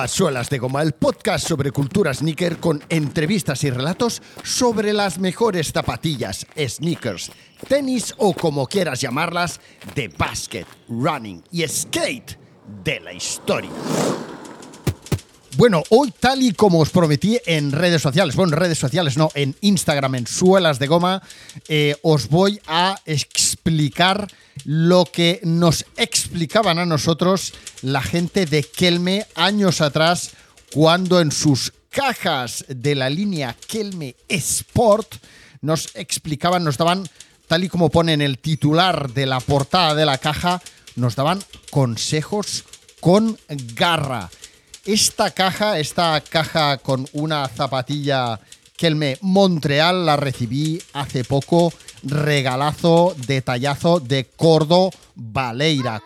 A Suelas de Goma, el podcast sobre cultura sneaker con entrevistas y relatos sobre las mejores zapatillas, sneakers, tenis o como quieras llamarlas, de basket, running y skate de la historia. Bueno, hoy tal y como os prometí en redes sociales, bueno, en redes sociales no, en Instagram, en Suelas de Goma, eh, os voy a explicar lo que nos explicaban a nosotros la gente de Kelme años atrás, cuando en sus cajas de la línea Kelme Sport nos explicaban, nos daban, tal y como pone en el titular de la portada de la caja, nos daban consejos con garra. Esta caja, esta caja con una zapatilla Kelme Montreal, la recibí hace poco. Regalazo, detallazo de Cordo Baleira.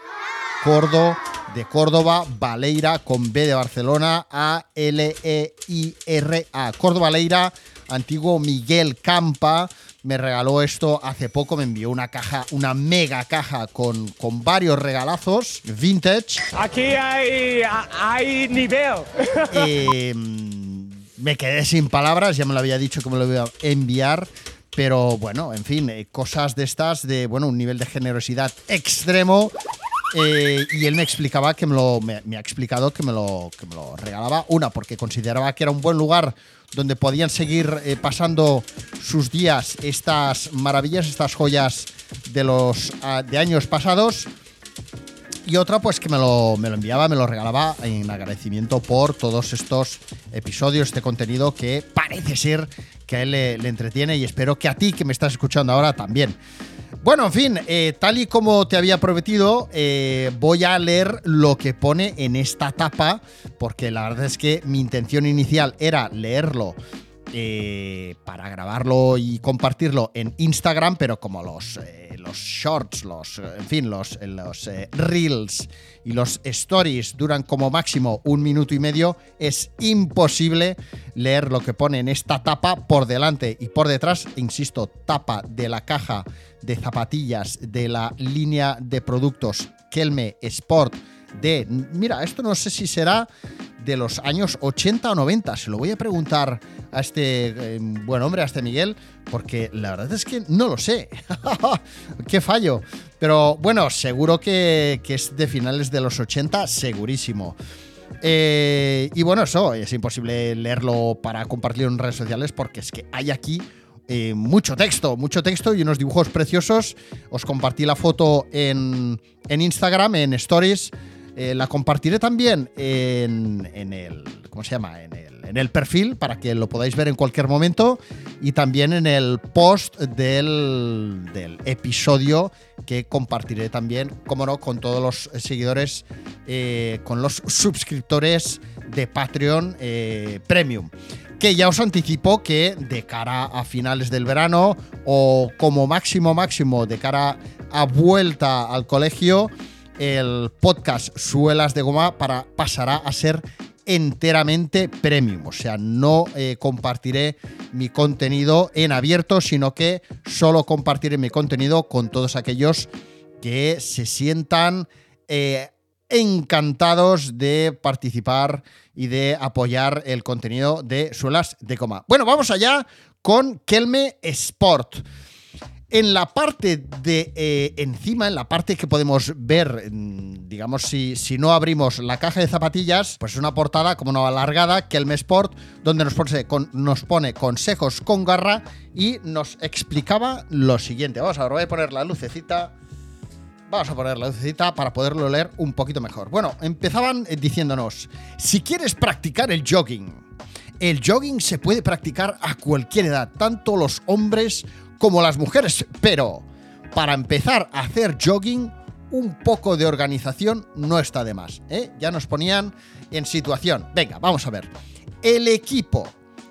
Cordo de Córdoba, Baleira con B de Barcelona, A L E I R A. Córdoba Baleira, antiguo Miguel Campa me regaló esto hace poco, me envió una caja, una mega caja con, con varios regalazos vintage. Aquí hay, hay nivel. Em, me quedé sin palabras, ya me lo había dicho que me lo iba a enviar. Pero bueno, en fin, eh, cosas de estas, de bueno, un nivel de generosidad extremo. Eh, y él me explicaba que me lo me, ha explicado que me lo, que me lo regalaba una porque consideraba que era un buen lugar donde podían seguir eh, pasando sus días estas maravillas, estas joyas de los ah, de años pasados. Y otra, pues que me lo, me lo enviaba, me lo regalaba en agradecimiento por todos estos episodios, este contenido que parece ser que a él le, le entretiene y espero que a ti que me estás escuchando ahora también. Bueno, en fin, eh, tal y como te había prometido, eh, voy a leer lo que pone en esta tapa, porque la verdad es que mi intención inicial era leerlo eh, para grabarlo y compartirlo en Instagram, pero como los, eh, shorts, los, eh, en fin, los, los reels y los stories duran como máximo un minuto y medio, es imposible leer lo que pone en esta tapa por delante y por detrás, insisto, tapa de la caja de zapatillas de la línea de productos Kelme Sport de, mira, esto no sé si será de los años 80 o 90. Se lo voy a preguntar a este eh, buen hombre, a este Miguel, porque la verdad es que no lo sé. Qué fallo. Pero bueno, seguro que, es de finales de los 80, segurísimo. Eh, y bueno, eso es imposible leerlo para compartirlo en redes sociales porque es que hay aquí eh, mucho texto, mucho texto y unos dibujos preciosos. Os compartí la foto en Instagram, en Stories. Eh, la compartiré también en, en, el. ¿Cómo se llama? En el, en el, perfil para que lo podáis ver en cualquier momento. Y también en el post del, del episodio que compartiré también, como no, con todos los seguidores, eh, con los suscriptores de Patreon eh, Premium. Que ya os anticipo que de cara a finales del verano o como máximo máximo de cara a vuelta al colegio, el podcast Suelas de Goma para, pasará a ser enteramente premium. O sea, no eh, compartiré mi contenido en abierto, sino que solo compartiré mi contenido con todos aquellos que se sientan eh, encantados de participar y de apoyar el contenido de Suelas de Goma. Bueno, vamos allá con Kelme Sport. En la parte de eh, encima, en la parte que podemos ver, mm, digamos, si, no abrimos la caja de zapatillas, pues es una portada como una alargada, que el Sport, donde nos pone, nos pone consejos con garra y nos explicaba lo siguiente. Vamos a ver, voy a poner la lucecita. Vamos a poner la lucecita para poderlo leer un poquito mejor. Bueno, empezaban eh, diciéndonos, si quieres practicar el jogging, el jogging se puede practicar a cualquier edad, tanto los hombres como las mujeres, pero para empezar a hacer jogging, un poco de organización no está de más. ¿eh? Ya nos ponían en situación. Venga, vamos a ver. El equipo,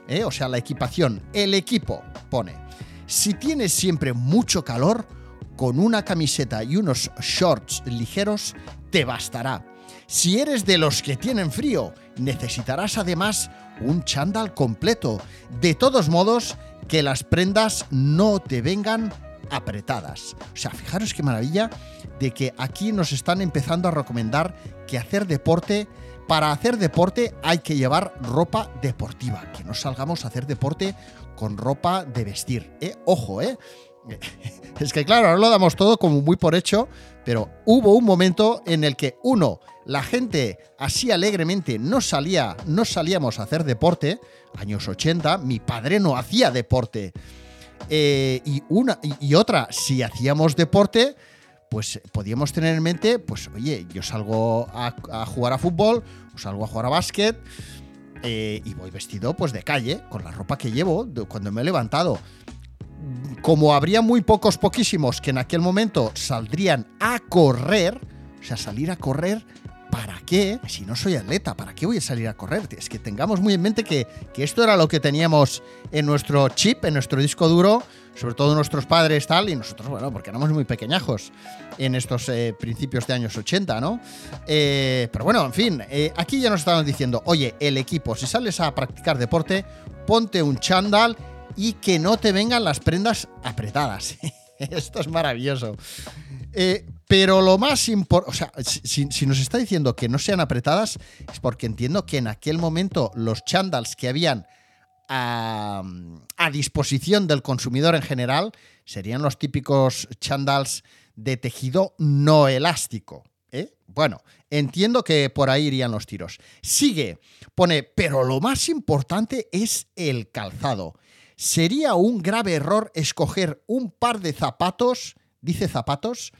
¿eh? o sea, la equipación, el equipo pone, si tienes siempre mucho calor, con una camiseta y unos shorts ligeros te bastará. Si eres de los que tienen frío, necesitarás además un chándal completo. De todos modos, que las prendas no te vengan apretadas. O sea, fijaros qué maravilla de que aquí nos están empezando a recomendar que hacer deporte para hacer deporte hay que llevar ropa deportiva, que no salgamos a hacer deporte con ropa de vestir. ¿eh? Ojo, ¿eh? Es que claro, ahora lo damos todo como muy por hecho, pero hubo un momento en el que uno, la gente así alegremente no salía, no salíamos a hacer deporte, años 80, mi padre no hacía deporte. Eh, y una y otra, si hacíamos deporte, pues podíamos tener en mente, pues oye, yo salgo a, jugar a fútbol, salgo a jugar a básquet, eh, y voy vestido pues de calle, con la ropa que llevo cuando me he levantado como habría muy pocos, poquísimos que en aquel momento saldrían a correr, o sea, salir a correr, ¿para qué? Si no soy atleta, ¿para qué voy a salir a correr? Es que tengamos muy en mente que, esto era lo que teníamos en nuestro chip, en nuestro disco duro, sobre todo nuestros padres tal, y nosotros, bueno, porque éramos muy pequeñajos en estos eh, principios de años 80, ¿no? Eh, pero bueno, en fin, eh, aquí ya nos estaban diciendo, oye, el equipo, si sales a practicar deporte, ponte un chándal y que no te vengan las prendas apretadas. Esto es maravilloso. Eh, pero lo más importante, o sea, si, nos está diciendo que no sean apretadas, es porque entiendo que en aquel momento los chandals que habían a, disposición del consumidor en general serían los típicos chandals de tejido no elástico. ¿eh? Bueno, entiendo que por ahí irían los tiros. Sigue, pone, pero lo más importante es el calzado sería un grave error escoger un par de zapatos, dice zapatos,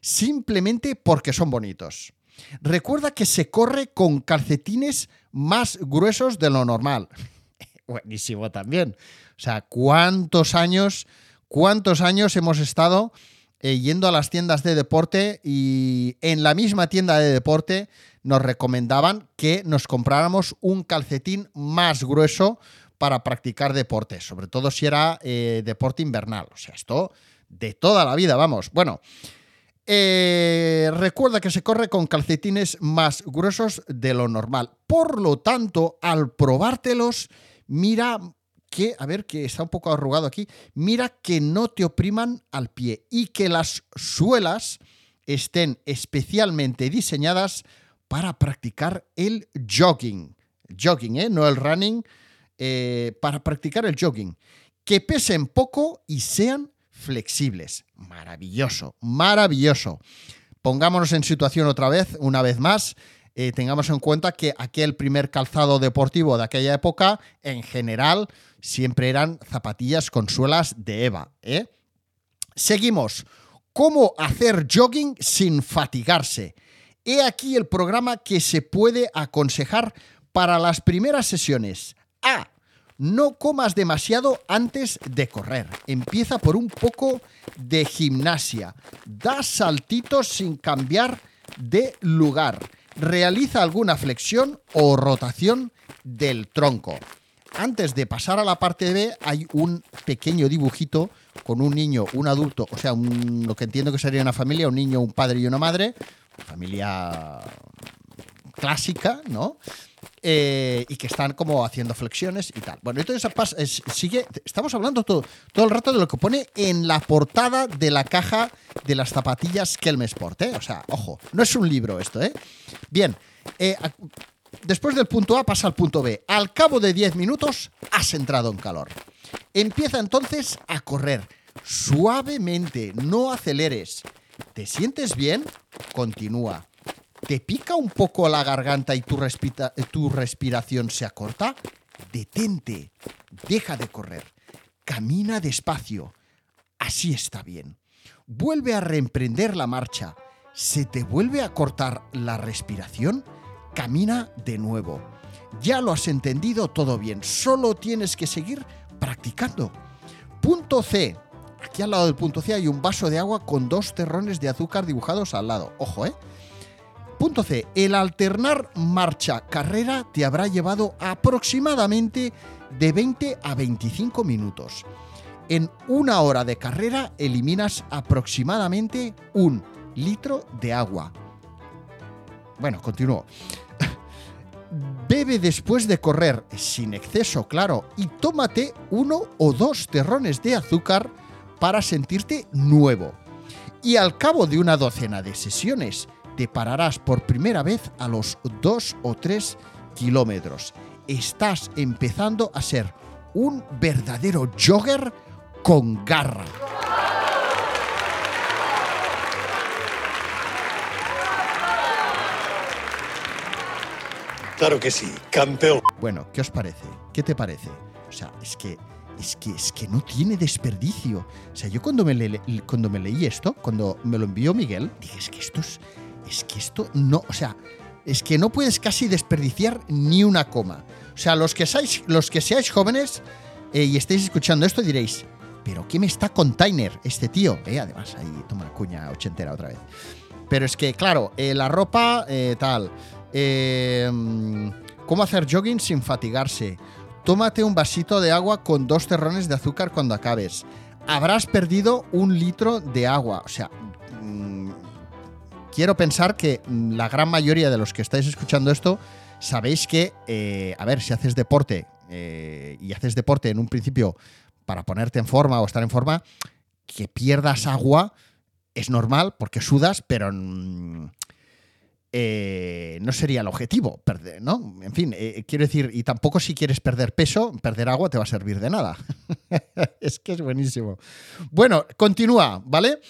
simplemente porque son bonitos. Recuerda que se corre con calcetines más gruesos de lo normal. Buenísimo también. O sea, ¿cuántos años, cuántos años hemos estado eh, yendo a las tiendas de deporte y en la misma tienda de deporte nos recomendaban que nos compráramos un calcetín más grueso para practicar deporte, sobre todo si era eh, deporte invernal. O sea, esto de toda la vida, vamos. Bueno, eh, recuerda que se corre con calcetines más gruesos de lo normal. Por lo tanto, al probártelos, mira que, a ver, que está un poco arrugado aquí, mira que no te opriman al pie y que las suelas estén especialmente diseñadas para practicar el jogging. Jogging, ¿eh? No el running, eh, para practicar el jogging. Que pesen poco y sean flexibles. Maravilloso, maravilloso. Pongámonos en situación otra vez, una vez más. Eh, tengamos en cuenta que aquel primer calzado deportivo de aquella época, en general, siempre eran zapatillas con suelas de Eva. ¿eh? Seguimos. ¿Cómo hacer jogging sin fatigarse? He aquí el programa que se puede aconsejar para las primeras sesiones. A. No comas demasiado antes de correr. Empieza por un poco de gimnasia. Da saltitos sin cambiar de lugar. Realiza alguna flexión o rotación del tronco. Antes de pasar a la parte B hay un pequeño dibujito con un niño, un adulto, o sea, lo que entiendo que sería una familia, un niño, un padre y una madre, familia clásica, ¿no? Eh, y que están como haciendo flexiones y tal. Bueno, entonces sigue, estamos hablando todo, todo el rato de lo que pone en la portada de la caja de las zapatillas Kelme Sport, ¿eh? O sea, ojo, no es un libro esto, ¿eh? Bien, eh, después del punto A pasa al punto B. Al cabo de 10 minutos has entrado en calor. Empieza entonces a correr suavemente, no aceleres. ¿Te sientes bien? Continúa. ¿Te pica un poco la garganta y tu, respiración se acorta? Detente, deja de correr, camina despacio. Así está bien. Vuelve a reemprender la marcha. ¿Se te vuelve a cortar la respiración? Camina de nuevo. Ya lo has entendido todo bien, solo tienes que seguir practicando. Punto C. Aquí al lado del punto C hay un vaso de agua con dos terrones de azúcar dibujados al lado. Ojo, ¿eh? Punto C. El alternar marcha-carrera te habrá llevado aproximadamente de 20 a 25 minutos. En una hora de carrera eliminas aproximadamente un litro de agua. Bueno, continúo. Bebe después de correr, sin exceso, claro, y tómate uno o dos terrones de azúcar para sentirte nuevo. Y al cabo de una docena de sesiones te pararás por primera vez a los 2 o 3 kilómetros. Estás empezando a ser un verdadero jogger con garra. Claro que sí, campeón. Bueno, ¿qué os parece? ¿Qué te parece? O sea, es que es que es que no tiene desperdicio. O sea, yo cuando me, le- cuando me leí esto, cuando me lo envió Miguel, dije, es que esto es es que esto no, o sea, es que no puedes casi desperdiciar ni una coma. O sea, los que seáis los que seáis jóvenes eh, y estéis escuchando esto diréis, pero ¿qué me está container este tío? Eh, además, ahí toma la cuña ochentera otra vez. Pero es que, claro, eh, la ropa, eh, tal. ¿Cómo hacer jogging sin fatigarse? Tómate un vasito de agua con dos terrones de azúcar cuando acabes. Habrás perdido un litro de agua. O sea, quiero pensar que la gran mayoría de los que estáis escuchando esto sabéis que, eh, a ver, si haces deporte eh, y haces deporte en un principio para ponerte en forma o estar en forma, que pierdas agua es normal porque sudas, pero mm, eh, no sería el objetivo, perder, ¿no? En fin, quiero decir, y tampoco si quieres perder peso, perder agua te va a servir de nada. es que es buenísimo. Bueno, continúa, ¿vale?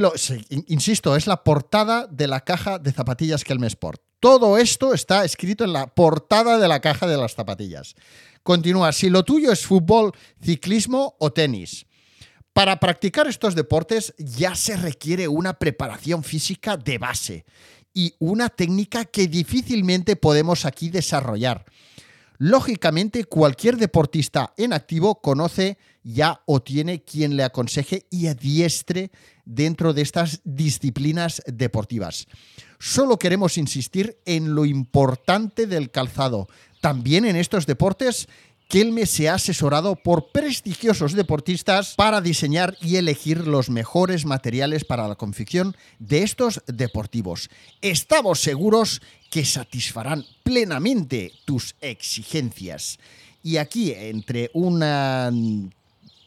Lo, sí, in- insisto, es la portada de la caja de zapatillas Kelme Sport. Todo esto está escrito en la portada de la caja de las zapatillas. Continúa, si lo tuyo es fútbol, ciclismo o tenis. Para practicar estos deportes ya se requiere una preparación física de base y una técnica que difícilmente podemos aquí desarrollar. Lógicamente, cualquier deportista en activo conoce ya o tiene quien le aconseje y adiestre dentro de estas disciplinas deportivas. Solo queremos insistir en lo importante del calzado. También en estos deportes, Kelme se ha asesorado por prestigiosos deportistas para diseñar y elegir los mejores materiales para la confección de estos deportivos. Estamos seguros que satisfarán plenamente tus exigencias. Y aquí, entre un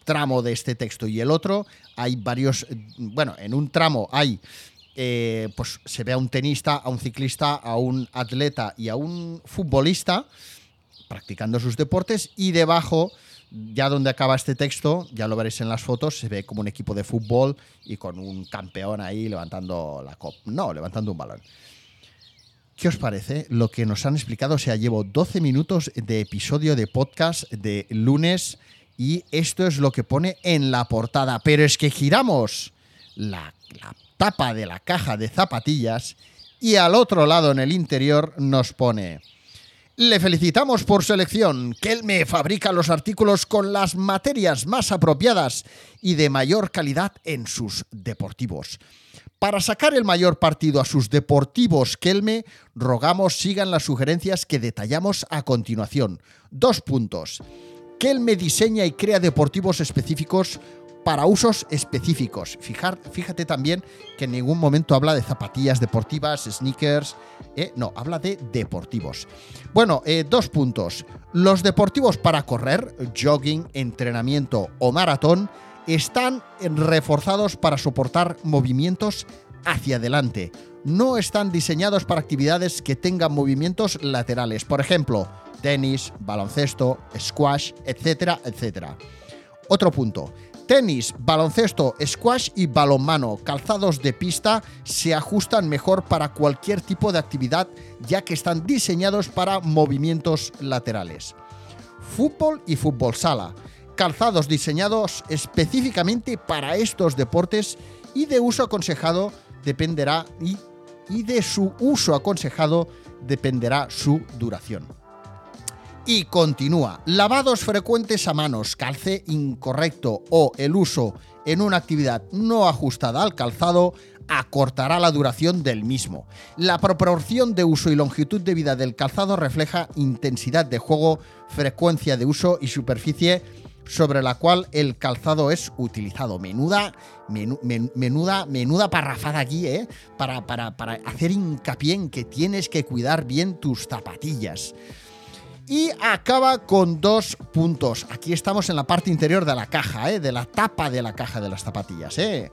tramo de este texto y el otro, hay varios, bueno, en un tramo hay, eh, pues se ve a un tenista, a un ciclista, a un atleta y a un futbolista practicando sus deportes y debajo, ya donde acaba este texto, ya lo veréis en las fotos, se ve como un equipo de fútbol y con un campeón ahí levantando la copa, no, levantando un balón. ¿Qué os parece lo que nos han explicado? O sea, llevo 12 minutos de episodio de podcast de lunes y esto es lo que pone en la portada. Pero es que giramos la, tapa de la caja de zapatillas y al otro lado en el interior nos pone... Le felicitamos por su elección. Kelme fabrica los artículos con las materias más apropiadas y de mayor calidad en sus deportivos. Para sacar el mayor partido a sus deportivos Kelme, rogamos sigan las sugerencias que detallamos a continuación. Dos puntos. Kelme diseña y crea deportivos específicos para usos específicos. Fijar, fíjate también que en ningún momento habla de zapatillas deportivas, sneakers. eh, no, habla de deportivos. Bueno, eh, dos puntos. Los deportivos para correr, jogging, entrenamiento o maratón están reforzados para soportar movimientos hacia adelante. No están diseñados para actividades que tengan movimientos laterales. Por ejemplo, tenis, baloncesto, squash, etcétera, etcétera. Otro punto. Tenis, baloncesto, squash y balonmano, calzados de pista, se ajustan mejor para cualquier tipo de actividad ya que están diseñados para movimientos laterales. Fútbol y fútbol sala, calzados diseñados específicamente para estos deportes y de uso aconsejado dependerá y, de su uso aconsejado dependerá su duración. Y continúa. Lavados frecuentes a manos, calce incorrecto o el uso en una actividad no ajustada al calzado acortará la duración del mismo. La proporción de uso y longitud de vida del calzado refleja intensidad de juego, frecuencia de uso y superficie sobre la cual el calzado es utilizado. Menuda, menuda, menuda parrafada aquí, ¿eh? Para, para, para hacer hincapié en que tienes que cuidar bien tus zapatillas. Y acaba con dos puntos. Aquí estamos en la parte interior de la caja, ¿eh? de la tapa de la caja de las zapatillas. ¿eh?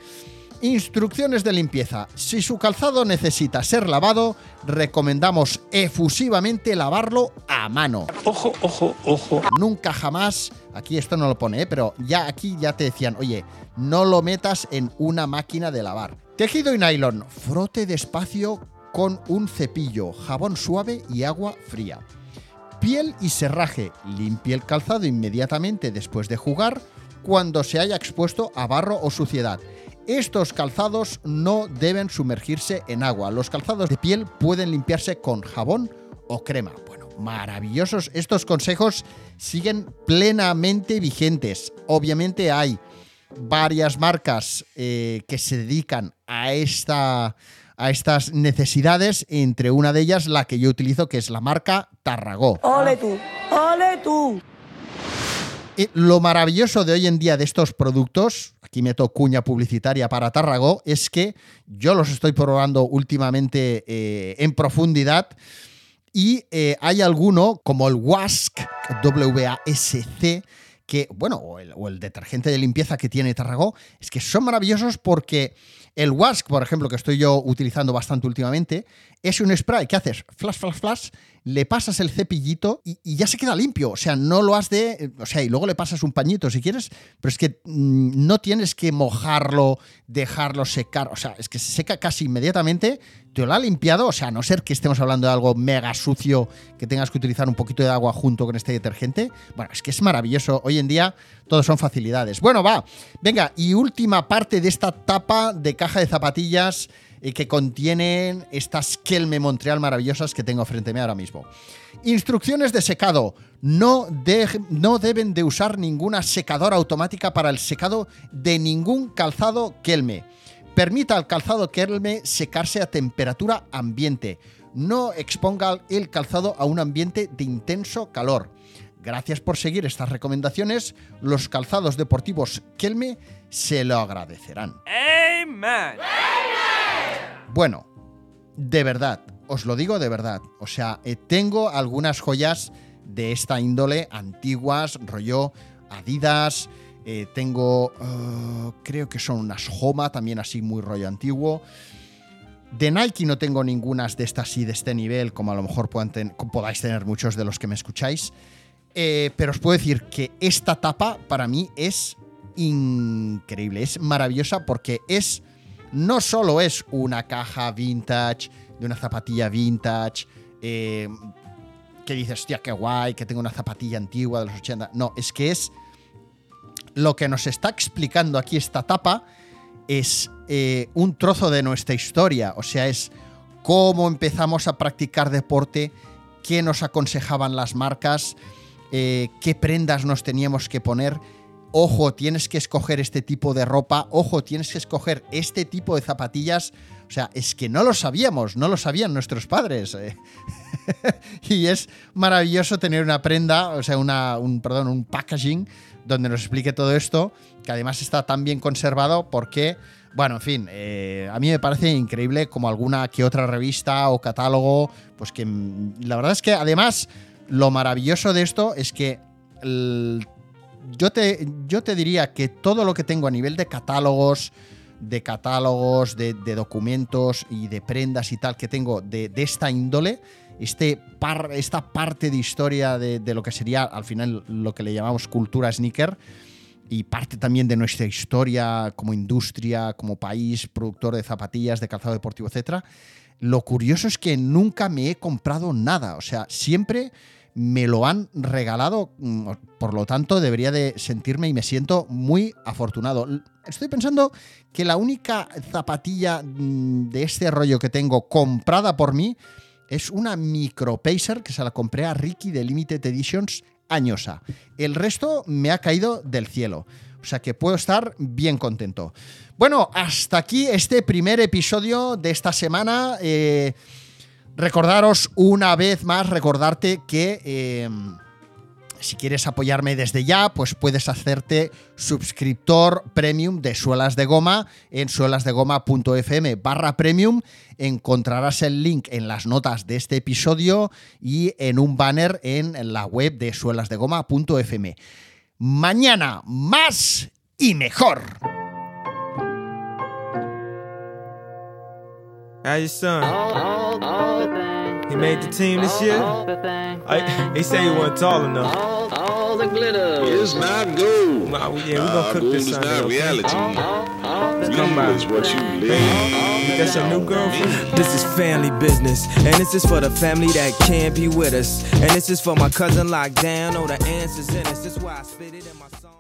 Instrucciones de limpieza. Si su calzado necesita ser lavado, recomendamos efusivamente lavarlo a mano. Ojo, ojo, ojo. Nunca jamás, aquí esto no lo pone, ¿eh? pero ya aquí ya te decían, oye, no lo metas en una máquina de lavar. Tejido y nylon. Frote despacio con un cepillo, jabón suave y agua fría. Piel y serraje. Limpie el calzado inmediatamente después de jugar cuando se haya expuesto a barro o suciedad. Estos calzados no deben sumergirse en agua. Los calzados de piel pueden limpiarse con jabón o crema. Bueno, maravillosos. Estos consejos siguen plenamente vigentes. Obviamente hay varias marcas eh, que se dedican a, esta, a estas necesidades, entre una de ellas la que yo utilizo, que es la marca Tarragó. ¡Ole tú! ¡Ole tú! Lo maravilloso de hoy en día de estos productos, aquí meto cuña publicitaria para Tarragó, es que yo los estoy probando últimamente eh, en profundidad. Y eh, hay alguno como el WASC, W-A-S-C, que, bueno, o el, o el detergente de limpieza que tiene Tarragó, es que son maravillosos porque el Wask, por ejemplo, que estoy yo utilizando bastante últimamente, es un spray que haces flash, flash, flash, le pasas el cepillito y, ya se queda limpio. O sea, no lo has de. O sea, y luego le pasas un pañito si quieres, pero es que mm, no tienes que mojarlo, dejarlo secar. O sea, es que se seca casi inmediatamente. Te lo ha limpiado, o sea, a no ser que estemos hablando de algo mega sucio que tengas que utilizar un poquito de agua junto con este detergente. Bueno, es que es maravilloso. Hoy en día todo son facilidades. Bueno, va. Venga, y última parte de esta tapa de caja de zapatillas que contienen estas Kelme Montreal maravillosas que tengo frente a mí ahora mismo. Instrucciones de secado. No, no deben de usar ninguna secadora automática para el secado de ningún calzado Kelme. Permita al calzado Kelme secarse a temperatura ambiente. No exponga el calzado a un ambiente de intenso calor. Gracias por seguir estas recomendaciones. Los calzados deportivos Kelme se lo agradecerán. Amen. Bueno, de verdad, os lo digo de verdad. O sea, eh, tengo algunas joyas de esta índole antiguas, rollo Adidas. eh, tengo, eh, creo que son unas Homa, también así muy rollo antiguo. De Nike no tengo ningunas de estas así de este nivel, como a lo mejor podáis tener muchos de los que me escucháis. Eh, pero os puedo decir que esta tapa para mí es increíble, es maravillosa porque es no solo es una caja vintage, de una zapatilla vintage, eh, que dices, hostia, qué guay, que tengo una zapatilla antigua de los 80. No, es que es lo que nos está explicando aquí esta tapa es eh, un trozo de nuestra historia, o sea, es cómo empezamos a practicar deporte, qué nos aconsejaban las marcas, eh, qué prendas nos teníamos que poner. Ojo, tienes que escoger este tipo de ropa, ojo, tienes que escoger este tipo de zapatillas. O sea, es que no lo sabíamos, no lo sabían nuestros padres. eh. y es maravilloso tener una prenda, o sea, un, perdón, un packaging donde nos explique todo esto, que además está tan bien conservado porque, bueno, en fin, eh, a mí me parece increíble como alguna que otra revista o catálogo, pues que mm, la verdad es que además lo maravilloso de esto es que yo, te, yo te diría que todo lo que tengo a nivel de catálogos, de catálogos, de, documentos y de prendas y tal que tengo de, de esta índole, este par- esta parte de historia de, de lo que sería al final lo que le llamamos cultura sneaker y parte también de nuestra historia como industria, como país, productor de zapatillas, de calzado deportivo, etc. Lo curioso es que nunca me he comprado nada, o sea, siempre me lo han regalado, mm, por lo tanto debería de sentirme y me siento muy afortunado. Estoy pensando que la única zapatilla mm, de este rollo que tengo comprada por mí es una micro pacer que se la compré a Ricky de Limited Editions añosa. El resto me ha caído del cielo. O sea que puedo estar bien contento. Bueno, hasta aquí este primer episodio de esta semana. Eh, recordaros una vez más, recordarte que eh, si quieres apoyarme desde ya, pues puedes hacerte suscriptor premium de Suelas de Goma en suelasdegoma.fm barra premium. Encontrarás el link en las notas de este episodio y en un banner en la web de suelasdegoma.fm. Mañana más y mejor. How your son? He made the team this year? I, he said he wasn't tall enough. All the glitter. is not gold. Nah, we- yeah, we Nah, gonna cook gold this is Sunday. not okay? reality. come by. Blue is what you live. that's your new girlfriend? This is family business, and this is for the family that can't be with us. And this is for my cousin locked down. Oh, the answers in us. That's why I spit it in my song.